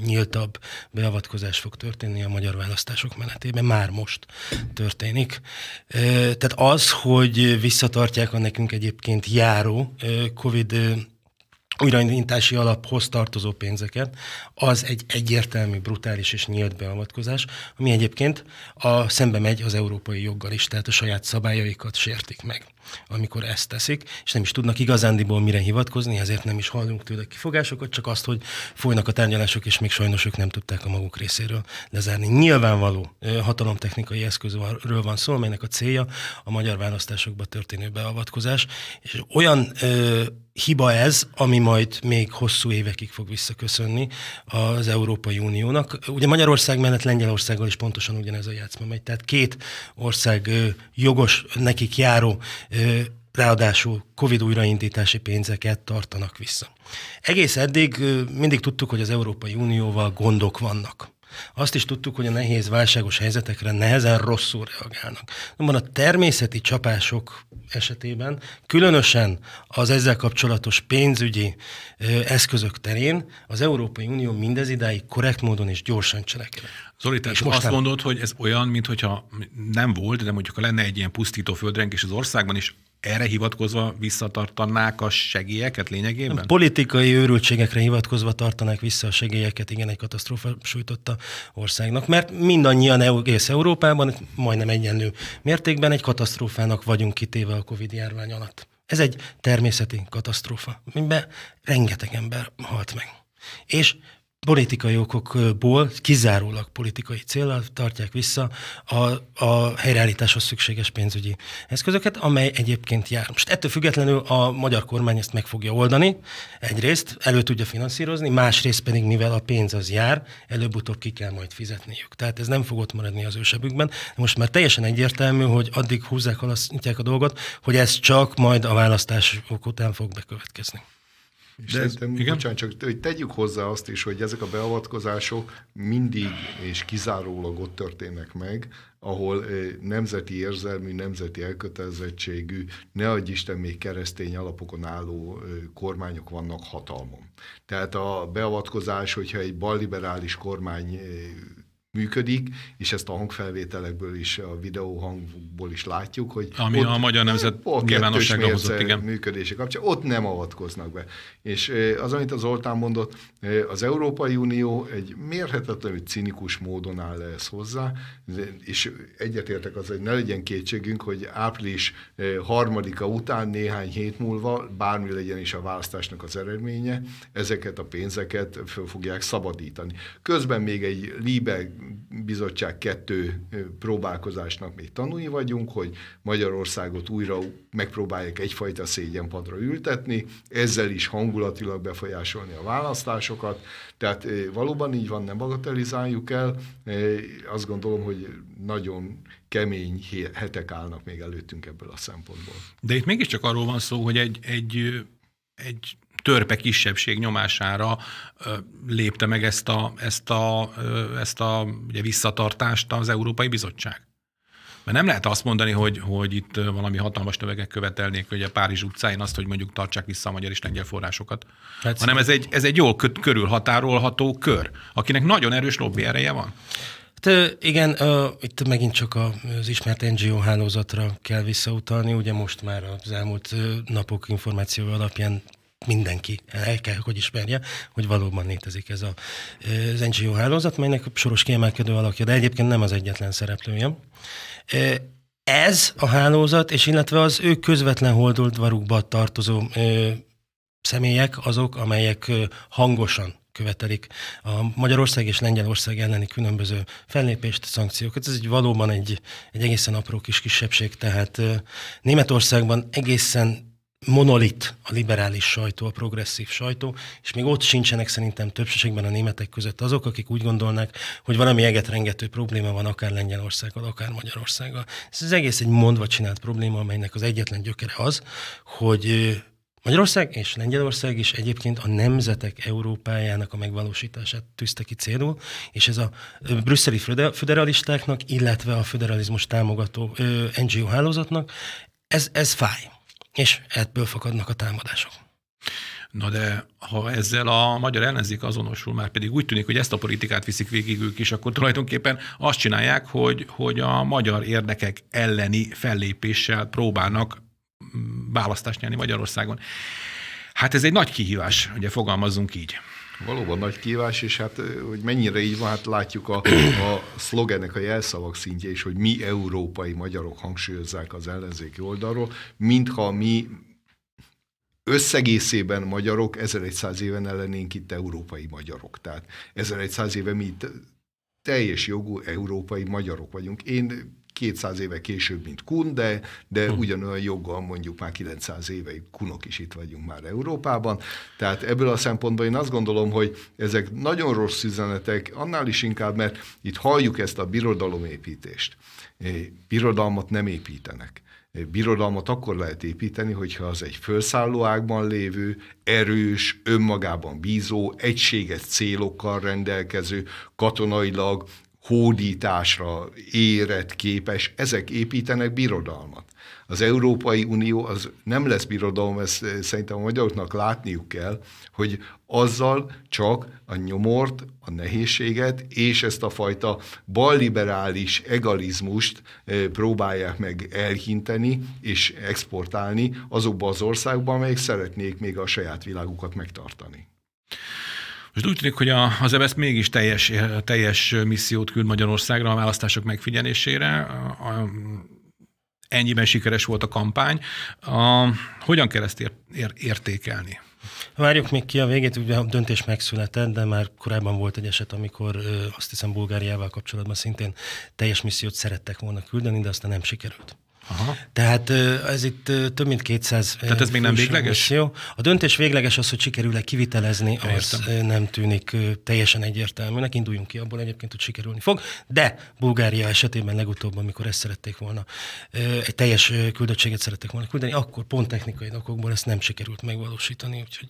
nyíltabb beavatkozás fog történni a magyar választások menetében, már most történik. Tehát az, hogy visszatartják a nekünk egyébként járó COVID újraindítási alaphoz tartozó pénzeket, az egy egyértelmű, brutális és nyílt beavatkozás, ami egyébként a szembe megy az európai joggal is, tehát a saját szabályaikat sértik meg, amikor ezt teszik, és nem is tudnak igazándiból mire hivatkozni, ezért nem is hallunk tőle kifogásokat, csak azt, hogy folynak a tárgyalások, és még sajnos ők nem tudták a maguk részéről lezárni. Nyilvánvaló hatalomtechnikai eszközről van szó, amelynek a célja a magyar választásokba történő beavatkozás, és olyan ö, hiba ez, ami majd még hosszú évekig fog visszaköszönni az Európai Uniónak. Ugye Magyarország mellett Lengyelországgal is pontosan ugyanez a játszma megy. Tehát két ország jogos, nekik járó ráadásul Covid újraindítási pénzeket tartanak vissza. Egész eddig mindig tudtuk, hogy az Európai Unióval gondok vannak. Azt is tudtuk, hogy a nehéz válságos helyzetekre nehezen rosszul reagálnak. Nomban a természeti csapások esetében, különösen az ezzel kapcsolatos pénzügyi ö, eszközök terén az Európai Unió mindez idáig korrekt módon és gyorsan cselekedett. Zoli, tehát most azt nem... mondod, hogy ez olyan, mintha nem volt, de mondjuk ha lenne egy ilyen pusztító földrengés az országban, és erre hivatkozva visszatartanák a segélyeket lényegében? Politikai őrültségekre hivatkozva tartanák vissza a segélyeket, igen, egy katasztrófa sújtotta országnak, mert mindannyian egész Európában, majdnem egyenlő mértékben egy katasztrófának vagyunk kitéve a Covid járvány alatt. Ez egy természeti katasztrófa, amiben rengeteg ember halt meg. És politikai okokból, kizárólag politikai célral tartják vissza a, a helyreállításhoz szükséges pénzügyi eszközöket, amely egyébként jár. Most ettől függetlenül a magyar kormány ezt meg fogja oldani, egyrészt elő tudja finanszírozni, másrészt pedig, mivel a pénz az jár, előbb-utóbb ki kell majd fizetniük. Tehát ez nem fog ott maradni az ősebükben. Most már teljesen egyértelmű, hogy addig húzzák, halasztják a dolgot, hogy ez csak majd a választások után fog bekövetkezni. És De szerintem, igen? bocsánat, csak hogy tegyük hozzá azt is, hogy ezek a beavatkozások mindig és kizárólag ott történnek meg, ahol nemzeti érzelmű, nemzeti elkötelezettségű, ne adj Isten még keresztény alapokon álló kormányok vannak hatalmon. Tehát a beavatkozás, hogyha egy balliberális kormány működik, és ezt a hangfelvételekből is, a videóhangból is látjuk, hogy Ami a Magyar Nemzet nyilvánosságra hozott, igen. működése kapcsán, ott nem avatkoznak be. És az, amit az Zoltán mondott, az Európai Unió egy mérhetetlenül cinikus módon áll ezt hozzá, és egyetértek az, hogy ne legyen kétségünk, hogy április harmadika után néhány hét múlva, bármi legyen is a választásnak az eredménye, ezeket a pénzeket föl fogják szabadítani. Közben még egy Libe bizottság kettő próbálkozásnak még tanulni vagyunk, hogy Magyarországot újra megpróbálják egyfajta szégyenpadra ültetni, ezzel is hangulatilag befolyásolni a választásokat. Tehát valóban így van, nem bagatelizáljuk el. Azt gondolom, hogy nagyon kemény hetek állnak még előttünk ebből a szempontból. De itt mégiscsak arról van szó, hogy egy, egy, egy törpe kisebbség nyomására lépte meg ezt a, ezt a, ezt a ugye visszatartást az Európai Bizottság. Mert nem lehet azt mondani, hogy, hogy itt valami hatalmas növegek követelnék, hogy a Párizs utcáin azt, hogy mondjuk tartsák vissza a magyar és lengyel forrásokat, hát hanem ez egy, ez egy jól körülhatárolható kör, akinek nagyon erős lobby ereje van. Hát, igen, itt megint csak az ismert NGO hálózatra kell visszautalni. Ugye most már az elmúlt napok információ alapján mindenki el kell, hogy ismerje, hogy valóban létezik ez a, az NGO hálózat, melynek soros kiemelkedő alakja, de egyébként nem az egyetlen szereplője. Ez a hálózat, és illetve az ő közvetlen holdudvarukba tartozó személyek azok, amelyek hangosan követelik a Magyarország és Lengyelország elleni különböző fellépést, szankciókat. Ez egy valóban egy, egy egészen apró kis kisebbség, tehát Németországban egészen monolit a liberális sajtó, a progresszív sajtó, és még ott sincsenek szerintem többségben a németek között azok, akik úgy gondolnak, hogy valami egetrengető probléma van akár Lengyelországgal, akár Magyarországgal. Ez az egész egy mondva csinált probléma, amelynek az egyetlen gyökere az, hogy Magyarország és Lengyelország is egyébként a nemzetek Európájának a megvalósítását tűzte ki célul, és ez a brüsszeli föderalistáknak, illetve a föderalizmus támogató NGO hálózatnak, ez, ez fáj és ebből fakadnak a támadások. Na de ha ezzel a magyar ellenzék azonosul, már pedig úgy tűnik, hogy ezt a politikát viszik végig ők is, akkor tulajdonképpen azt csinálják, hogy, hogy a magyar érdekek elleni fellépéssel próbálnak mm, választást nyerni Magyarországon. Hát ez egy nagy kihívás, ugye fogalmazzunk így. Valóban nagy kívás, és hát hogy mennyire így van, hát látjuk a, a szlogenek, a jelszavak szintje is, hogy mi európai magyarok hangsúlyozzák az ellenzéki oldalról, mintha mi összegészében magyarok 1100 éven ellenénk itt európai magyarok. Tehát 1100 éve mi itt teljes jogú európai magyarok vagyunk. Én 200 éve később, mint kun, de, de hm. ugyanolyan joggal mondjuk már 900 éve kunok is itt vagyunk már Európában. Tehát ebből a szempontból én azt gondolom, hogy ezek nagyon rossz üzenetek, annál is inkább, mert itt halljuk ezt a birodalomépítést. Birodalmat nem építenek birodalmat akkor lehet építeni, hogyha az egy felszálló ágban lévő, erős, önmagában bízó, egységes célokkal rendelkező, katonailag hódításra érett, képes, ezek építenek birodalmat. Az Európai Unió az nem lesz birodalom, ezt eh, szerintem a magyaroknak látniuk kell, hogy azzal csak a nyomort, a nehézséget és ezt a fajta balliberális egalizmust eh, próbálják meg elhinteni és exportálni azokba az országokba, amelyek szeretnék még a saját világukat megtartani. Most úgy tűnik, hogy a, az EBSZ mégis teljes, teljes missziót küld Magyarországra a választások megfigyelésére. A, ennyiben sikeres volt a kampány. Hogyan kell ezt ér, ér, értékelni? Várjuk még ki a végét, ugye a döntés megszületett, de már korábban volt egy eset, amikor azt hiszem Bulgáriával kapcsolatban szintén teljes missziót szerettek volna küldeni, de aztán nem sikerült. Aha. Tehát ez itt több mint 200 Tehát ez még nem végleges? Jó. A döntés végleges az, hogy sikerül-e kivitelezni, az Értem. nem tűnik teljesen egyértelműnek. Induljunk ki abból egyébként, hogy sikerülni fog. De Bulgária esetében legutóbb, amikor ezt szerették volna, egy teljes küldöttséget szerették volna küldeni, akkor pont technikai okokból ezt nem sikerült megvalósítani, úgyhogy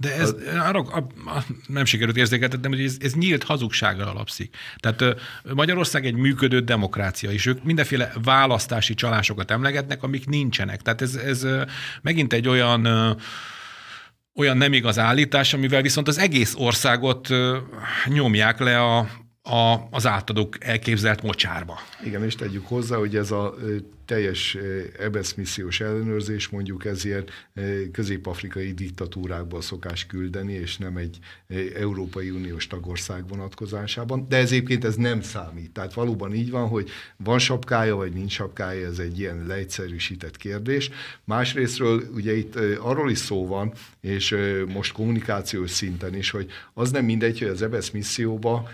de ez arra, a, a, nem sikerült érzékeltetnem, hogy ez, ez nyílt hazugságra alapszik. Tehát Magyarország egy működő demokrácia, és ők mindenféle választási csalásokat emlegetnek, amik nincsenek. Tehát ez, ez megint egy olyan olyan nem igaz állítás, amivel viszont az egész országot nyomják le a, a, az általuk elképzelt mocsárba. Igen, és tegyük hozzá, hogy ez a teljes EBSZ missziós ellenőrzés mondjuk ezért közép-afrikai diktatúrákból szokás küldeni, és nem egy Európai Uniós tagország vonatkozásában. De ez egyébként ez nem számít. Tehát valóban így van, hogy van sapkája, vagy nincs sapkája, ez egy ilyen leegyszerűsített kérdés. Másrésztről ugye itt arról is szó van, és most kommunikációs szinten is, hogy az nem mindegy, hogy az EBSZ misszióba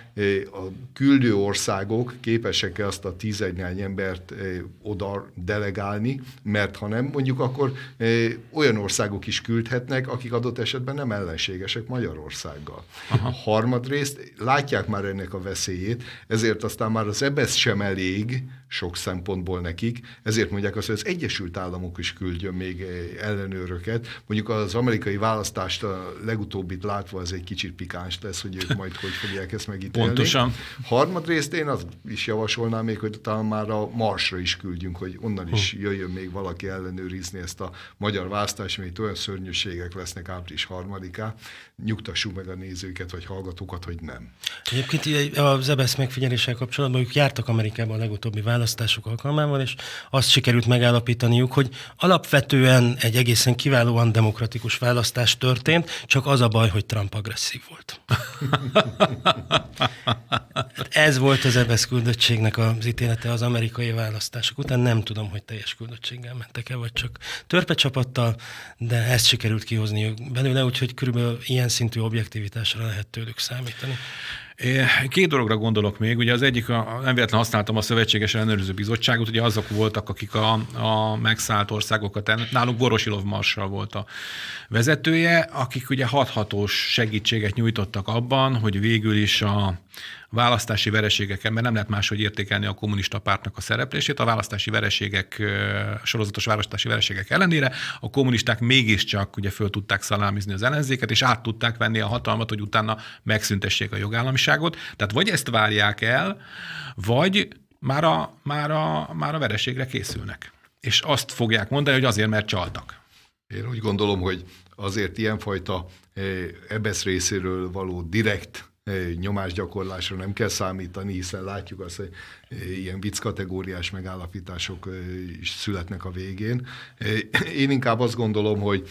a küldő országok képesek-e azt a tízegy embert oda delegálni, mert ha nem, mondjuk akkor e, olyan országok is küldhetnek, akik adott esetben nem ellenségesek Magyarországgal. Aha. Harmadrészt látják már ennek a veszélyét, ezért aztán már az EBSZ sem elég, sok szempontból nekik, ezért mondják azt, hogy az Egyesült Államok is küldjön még eh, ellenőröket. Mondjuk az amerikai választást a legutóbbit látva ez egy kicsit pikáns lesz, hogy ők majd hogy fogják ezt megítélni. Pontosan. Harmadrészt én azt is javasolnám még, hogy talán már a Marsra is küldjünk, hogy onnan is hm. jöjjön még valaki ellenőrizni ezt a magyar választást, mert itt olyan szörnyűségek lesznek április harmadiká. Nyugtassuk meg a nézőket vagy hallgatókat, hogy nem. Egyébként az EBSZ megfigyeléssel kapcsolatban ők jártak Amerikában a legutóbbi választás választások alkalmával, és azt sikerült megállapítaniuk, hogy alapvetően egy egészen kiválóan demokratikus választás történt, csak az a baj, hogy Trump agresszív volt. Ez volt az EBSZ küldöttségnek az ítélete az amerikai választások után. Nem tudom, hogy teljes küldöttséggel mentek-e, vagy csak törpe csapattal, de ezt sikerült kihozni belőle, úgyhogy körülbelül ilyen szintű objektivitásra lehet tőlük számítani. Két dologra gondolok még. Ugye az egyik, nem véletlen használtam a Szövetséges Ellenőrző Bizottságot, ugye azok voltak, akik a, a megszállt országokat, nálunk Vorosilov Marsal volt a vezetője, akik ugye hathatós segítséget nyújtottak abban, hogy végül is a, választási vereségeken, mert nem lehet máshogy értékelni a kommunista pártnak a szereplését, a választási vereségek, sorozatos választási vereségek ellenére a kommunisták mégiscsak ugye föl tudták szalámizni az ellenzéket, és át tudták venni a hatalmat, hogy utána megszüntessék a jogállamiságot. Tehát vagy ezt várják el, vagy már a, már a, már a vereségre készülnek. És azt fogják mondani, hogy azért, mert csaltak. Én úgy gondolom, hogy azért ilyenfajta ebesz részéről való direkt nyomásgyakorlásra nem kell számítani, hiszen látjuk azt, hogy ilyen vicc kategóriás megállapítások is születnek a végén. Én inkább azt gondolom, hogy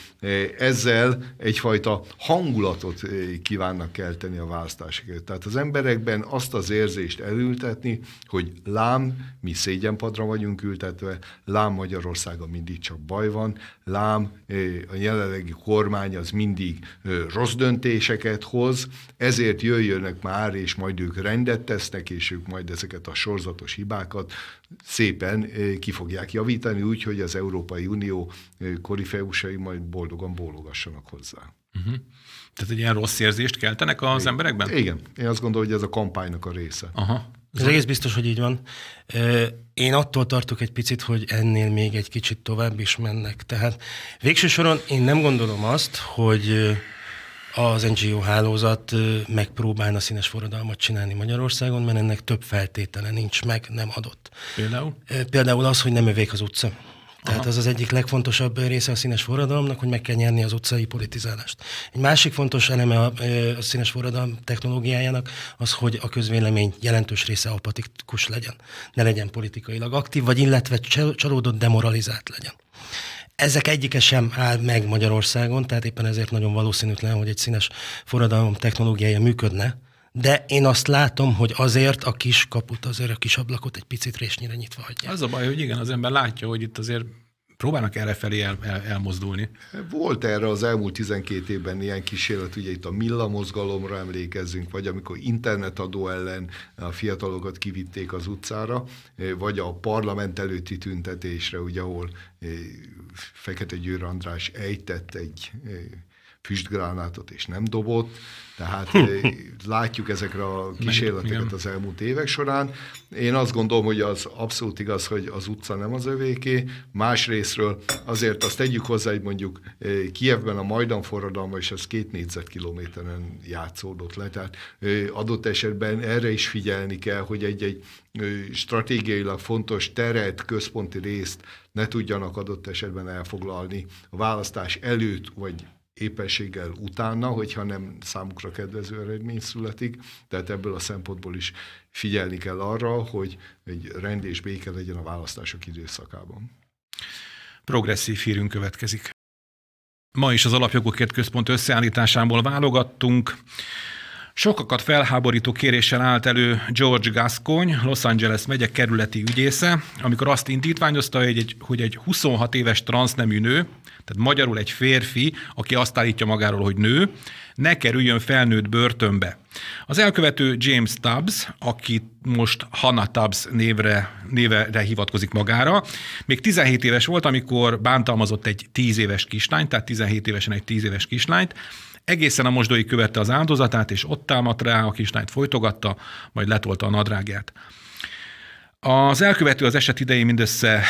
ezzel egyfajta hangulatot kívánnak kelteni a választásokért. Tehát az emberekben azt az érzést elültetni, hogy lám, mi szégyenpadra vagyunk ültetve, lám Magyarországon mindig csak baj van, lám a jelenlegi kormány az mindig rossz döntéseket hoz, ezért jöjjönek már, és majd ők rendet tesznek, és ők majd ezeket a sorzat fokozatos hibákat szépen ki fogják javítani, úgy, hogy az Európai Unió korifeusai majd boldogan bólogassanak hozzá. Uh-huh. Tehát egy ilyen rossz érzést keltenek az Igen. emberekben? Igen. Én azt gondolom, hogy ez a kampánynak a része. Aha. Ez egész biztos, hogy így van. Én attól tartok egy picit, hogy ennél még egy kicsit tovább is mennek. Tehát végső soron én nem gondolom azt, hogy az NGO hálózat megpróbálna színes forradalmat csinálni Magyarországon, mert ennek több feltétele nincs meg, nem adott. Például? Például az, hogy nem övék az utca. Tehát Aha. az az egyik legfontosabb része a színes forradalomnak, hogy meg kell nyerni az utcai politizálást. Egy másik fontos eleme a, a színes forradalom technológiájának az, hogy a közvélemény jelentős része apatikus legyen. Ne legyen politikailag aktív, vagy illetve csalódott, demoralizált legyen. Ezek egyike sem áll meg Magyarországon, tehát éppen ezért nagyon valószínűtlen, hogy egy színes forradalom technológiája működne, de én azt látom, hogy azért a kis kaput, azért a kis ablakot egy picit résnyire nyitva hagyja. Az a baj, hogy igen, az ember látja, hogy itt azért próbálnak erre felé el, el, elmozdulni. Volt erre az elmúlt 12 évben ilyen kísérlet, ugye itt a Milla mozgalomra emlékezzünk, vagy amikor internetadó ellen a fiatalokat kivitték az utcára, vagy a parlament előtti tüntetésre, ugye, ahol eh, Fekete Győr András ejtett egy füstgránátot és nem dobott, tehát látjuk ezekre a kísérleteket az elmúlt évek során. Én azt gondolom, hogy az abszolút igaz, hogy az utca nem az övéké. Másrésztről azért azt tegyük hozzá, hogy mondjuk Kievben a Majdan forradalma, és az két négyzetkilométeren játszódott le. Tehát adott esetben erre is figyelni kell, hogy egy-egy stratégiailag fontos teret, központi részt ne tudjanak adott esetben elfoglalni a választás előtt, vagy éppenséggel utána, hogyha nem számukra kedvező eredmény születik. Tehát ebből a szempontból is figyelni kell arra, hogy egy rend és béke legyen a választások időszakában. Progresszív hírünk következik. Ma is az Alapjogokért Központ összeállításából válogattunk. Sokakat felháborító kéréssel állt elő George Gascony, Los Angeles megye kerületi ügyésze, amikor azt indítványozta, hogy egy, hogy egy 26 éves transznemű nő, tehát magyarul egy férfi, aki azt állítja magáról, hogy nő, ne kerüljön felnőtt börtönbe. Az elkövető James Tubbs, aki most Hannah Tubbs névre, névre hivatkozik magára, még 17 éves volt, amikor bántalmazott egy 10 éves kislányt, tehát 17 évesen egy 10 éves kislányt, Egészen a mosdói követte az áldozatát, és ott támadt rá, a kislányt folytogatta, majd letolta a nadrágját. Az elkövető az eset idején mindössze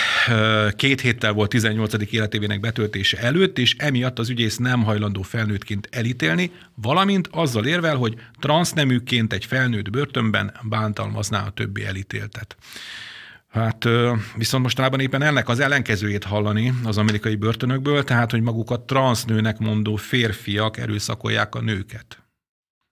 két héttel volt 18. életévének betöltése előtt, és emiatt az ügyész nem hajlandó felnőttként elítélni, valamint azzal érvel, hogy transzneműként egy felnőtt börtönben bántalmazná a többi elítéltet. Hát viszont mostanában éppen ennek az ellenkezőjét hallani az amerikai börtönökből, tehát hogy magukat transznőnek mondó férfiak erőszakolják a nőket.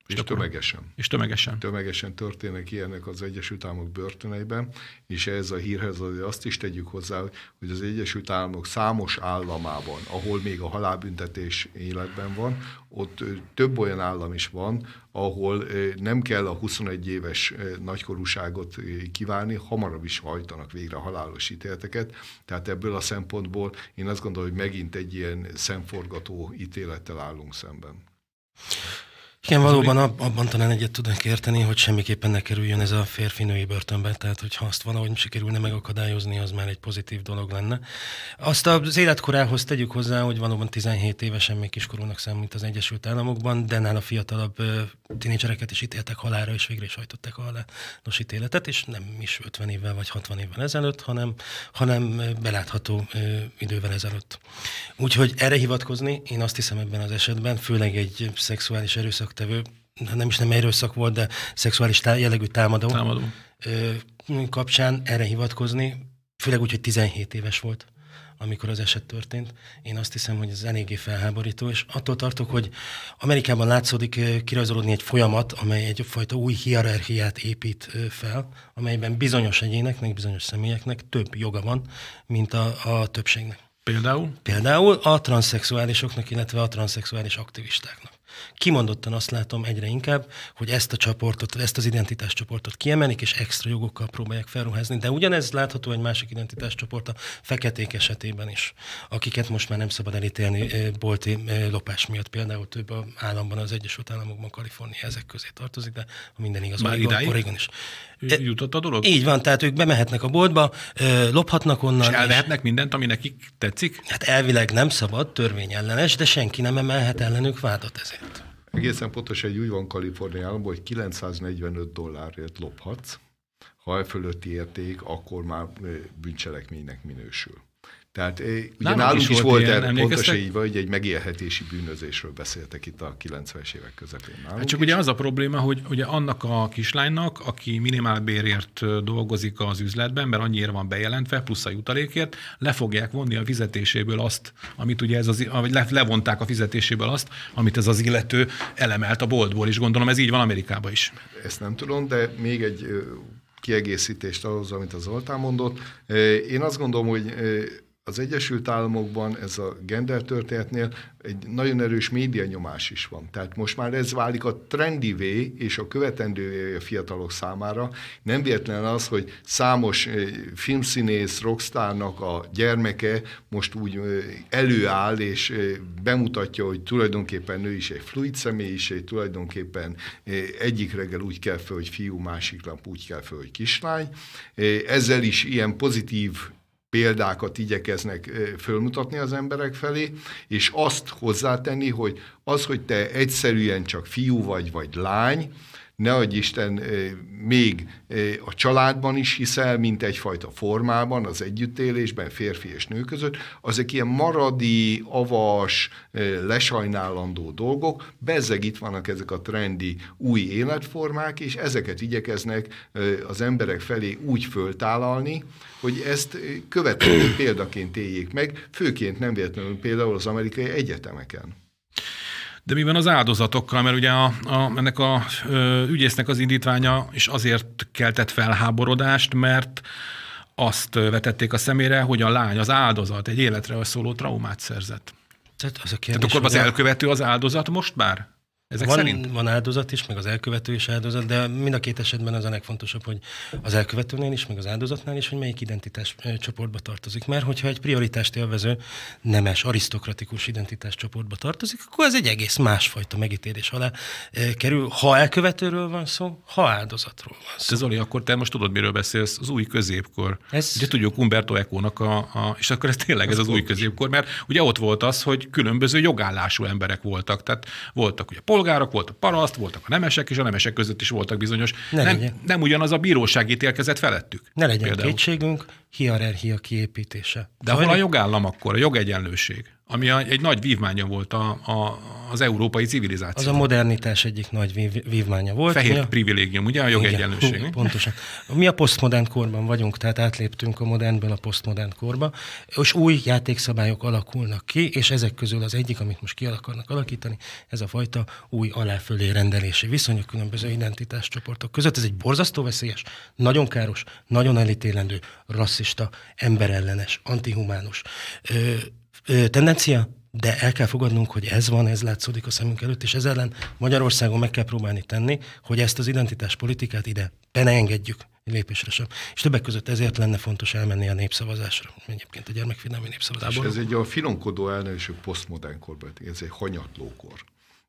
És, és tömegesen. És tömegesen. Tömegesen történnek ilyenek az Egyesült Államok börtöneiben, és ez a hírhez azért azt is tegyük hozzá, hogy az Egyesült Államok számos államában, ahol még a halálbüntetés életben van, ott több olyan állam is van, ahol nem kell a 21 éves nagykorúságot kívánni, hamarabb is hajtanak végre a halálos ítéleteket. Tehát ebből a szempontból én azt gondolom, hogy megint egy ilyen szemforgató ítélettel állunk szemben. Igen, valóban abban talán egyet tudnak érteni, hogy semmiképpen ne kerüljön ez a férfi-női börtönbe, tehát hogyha azt valahogy sikerülne megakadályozni, az már egy pozitív dolog lenne. Azt az életkorához tegyük hozzá, hogy valóban 17 évesen még kiskorúnak számít az Egyesült Államokban, de nála fiatalabb tinédzsereket is ítéltek halára, és végre is hajtották a halálos ítéletet, és nem is 50 évvel vagy 60 évvel ezelőtt, hanem, hanem belátható idővel ezelőtt. Úgyhogy erre hivatkozni, én azt hiszem ebben az esetben, főleg egy szexuális erőszak erőszaktevő, nem is nem erőszak volt, de szexuális tá- jellegű támadó, támadó. Ö, kapcsán erre hivatkozni, főleg úgy, hogy 17 éves volt amikor az eset történt. Én azt hiszem, hogy ez eléggé felháborító, és attól tartok, hogy Amerikában látszódik kirajzolódni egy folyamat, amely egyfajta új hierarchiát épít fel, amelyben bizonyos egyéneknek, bizonyos személyeknek több joga van, mint a, a többségnek. Például? Például a transzexuálisoknak, illetve a transzexuális aktivistáknak. Kimondottan azt látom egyre inkább, hogy ezt a csoportot, ezt az identitáscsoportot kiemelik, és extra jogokkal próbálják felruházni. De ugyanez látható egy másik identitáscsoport a feketék esetében is, akiket most már nem szabad elítélni bolti lopás miatt. Például több államban, az Egyesült Államokban, Kalifornia ezek közé tartozik, de ha minden igaz? Oregon is. Jutott a dolog? Így van, tehát ők bemehetnek a boltba, lophatnak onnan. És elvehetnek mindent, ami nekik tetszik? Hát elvileg nem szabad, törvényellenes, de senki nem emelhet ellenük vádat ezért. Egészen pontosan egy úgy van Kaliforniában, hogy 945 dollárért lophatsz, ha e fölötti érték, akkor már bűncselekménynek minősül. Tehát ugye Nálunk nálunk is is volt ilyen, erre pontosan így van, hogy egy megélhetési bűnözésről beszéltek itt a 90-es évek közepén nálunk Hát csak is. ugye az a probléma, hogy ugye annak a kislánynak, aki minimálbérért dolgozik az üzletben, mert annyira van bejelentve, plusz a jutalékért, le fogják vonni a fizetéséből azt, amit ugye ez az, vagy le, levonták a fizetéséből azt, amit ez az illető elemelt a boltból, és gondolom ez így van Amerikában is. Ezt nem tudom, de még egy kiegészítést ahhoz, amit az Zoltán mondott. Én azt gondolom, hogy az Egyesült Államokban ez a gender történetnél egy nagyon erős média nyomás is van. Tehát most már ez válik a trendivé és a követendő a fiatalok számára. Nem véletlen az, hogy számos ö, filmszínész, rockstárnak a gyermeke most úgy ö, előáll és ö, bemutatja, hogy tulajdonképpen ő is egy fluid személyiség, tulajdonképpen egyik reggel úgy kell fel, hogy fiú, másik nap úgy kell fel, hogy kislány. Ezzel is ilyen pozitív példákat igyekeznek fölmutatni az emberek felé, és azt hozzátenni, hogy az, hogy te egyszerűen csak fiú vagy, vagy lány, ne adj Isten, még a családban is hiszel, mint egyfajta formában, az együttélésben, férfi és nő között, azok ilyen maradi, avas, lesajnálandó dolgok, bezzeg itt vannak ezek a trendi új életformák, és ezeket igyekeznek az emberek felé úgy föltálalni, hogy ezt ö, követendő példaként éljék meg, főként nem véletlenül például az amerikai egyetemeken. De mi van az áldozatokkal? Mert ugye a, a, ennek a ö, ügyésznek az indítványa is azért keltett felháborodást, mert azt vetették a szemére, hogy a lány, az áldozat egy életre szóló traumát szerzett. Tehát az a Tehát kérdés, akkor az elkövető az áldozat most már? Ezek van, szerint? van áldozat is, meg az elkövető is áldozat, de mind a két esetben az a legfontosabb, hogy az elkövetőnél is, meg az áldozatnál is, hogy melyik identitás csoportba tartozik. Mert hogyha egy prioritást élvező, nemes, arisztokratikus identitás csoportba tartozik, akkor ez egy egész másfajta megítélés alá kerül, ha elkövetőről van szó, ha áldozatról van szó. Te Zoli, akkor te most tudod, miről beszélsz, az új középkor. Ez- Ugye tudjuk Umberto Eco-nak a, a, és akkor ez tényleg ez az új középkor, mert ugye ott volt az, hogy különböző jogállású emberek voltak. Tehát voltak ugye polgárok, voltak paraszt, voltak a nemesek, és a nemesek között is voltak bizonyos. Ne nem, legyen. nem ugyanaz a bíróság ítélkezett felettük. Ne legyen például. kétségünk, hierarchia kiépítése. De hol a jogállam akkor, a jogegyenlőség, ami egy nagy vívmánya volt a, a, az európai Az civilizáció. a modernitás egyik nagy vív- vívmánya volt. Fehér a- privilégium, ugye a jogegyenlőség. Igen, pontosan. Mi a posztmodern korban vagyunk, tehát átléptünk a modernből a posztmodern korba, és új játékszabályok alakulnak ki, és ezek közül az egyik, amit most ki akarnak alakítani, ez a fajta új aláfölé rendelési viszony a különböző identitáscsoportok között. Ez egy borzasztó veszélyes, nagyon káros, nagyon elítélendő, rasszista, emberellenes, antihumánus ö, tendencia, de el kell fogadnunk, hogy ez van, ez látszódik a szemünk előtt, és ez ellen Magyarországon meg kell próbálni tenni, hogy ezt az identitáspolitikát ide be ne engedjük lépésre sem. És többek között ezért lenne fontos elmenni a népszavazásra, egyébként a gyermekvédelmi És népszavazásra. ez egy a finomkodó elnevezésű posztmodern korban, ez egy hanyatlókor.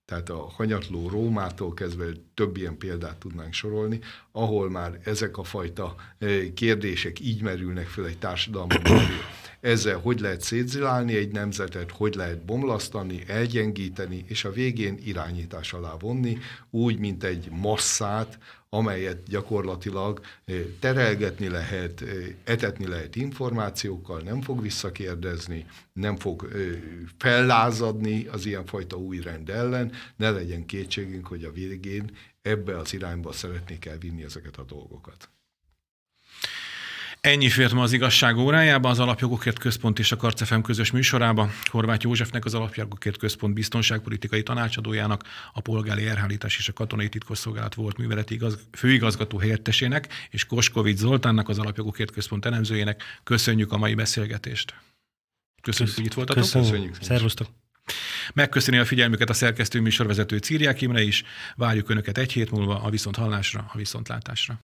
Tehát a hanyatló Rómától kezdve több ilyen példát tudnánk sorolni, ahol már ezek a fajta eh, kérdések így merülnek fel egy társadalmon belül. Ezzel hogy lehet szétzilálni egy nemzetet, hogy lehet bomlasztani, elgyengíteni, és a végén irányítás alá vonni, úgy, mint egy masszát, amelyet gyakorlatilag eh, terelgetni lehet, eh, etetni lehet információkkal, nem fog visszakérdezni, nem fog eh, fellázadni az ilyenfajta új rend ellen, ne legyen kétségünk, hogy a végén ebbe az irányba szeretnék elvinni ezeket a dolgokat. Ennyi fért ma az igazság órájába, az Alapjogokért Központ és a Karcefem közös műsorába. Horváth Józsefnek, az Alapjogokért Központ biztonságpolitikai tanácsadójának, a polgári elhárítás és a katonai titkosszolgálat volt műveleti igaz, főigazgató helyettesének, és Koskovics Zoltánnak, az Alapjogokért Központ elemzőjének köszönjük a mai beszélgetést. Köszönjük, hogy itt voltatok. Köszönjük. Köszönjük. Szervusztok. Megköszöni a figyelmüket a szerkesztő műsorvezető Círiák Imre is. Várjuk Önöket egy hét múlva a viszont hallásra, a viszontlátásra.